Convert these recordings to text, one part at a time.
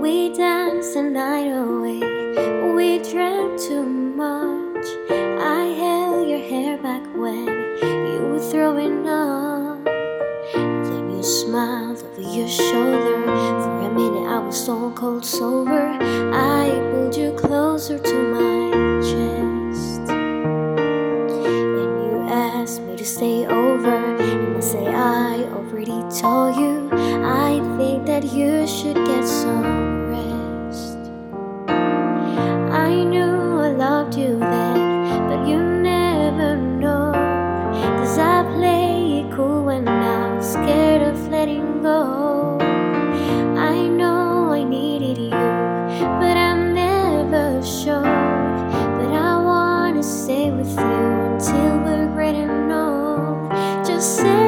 We danced the night away. We drank too much. I held your hair back when you were throwing up. Then you smiled over your shoulder. For a minute, I was stone cold sober. I pulled you closer to my chest. And you asked me to stay over. And I say, I already told you. That you should get some rest. I knew I loved you then, but you never know. Cause I play it cool when I'm scared of letting go. I know I needed you, but I'm never sure. But I wanna stay with you until we're getting old. Just say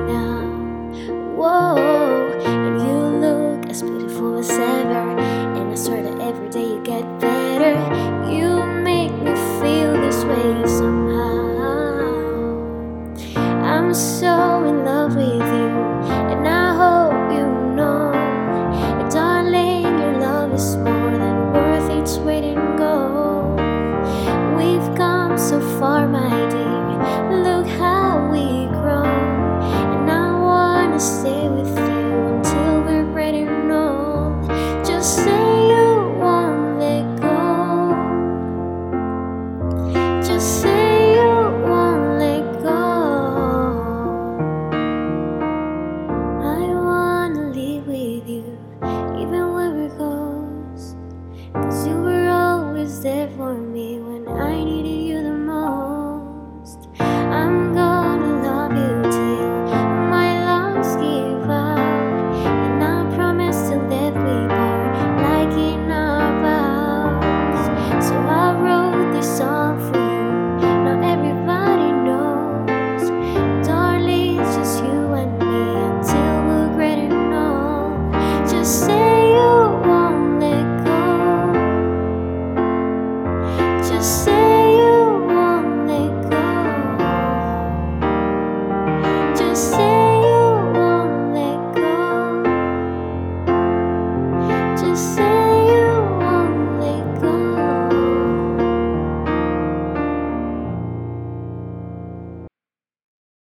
better. You make me feel this way somehow. I'm so in love with even where it goes. Cause you were always there for me say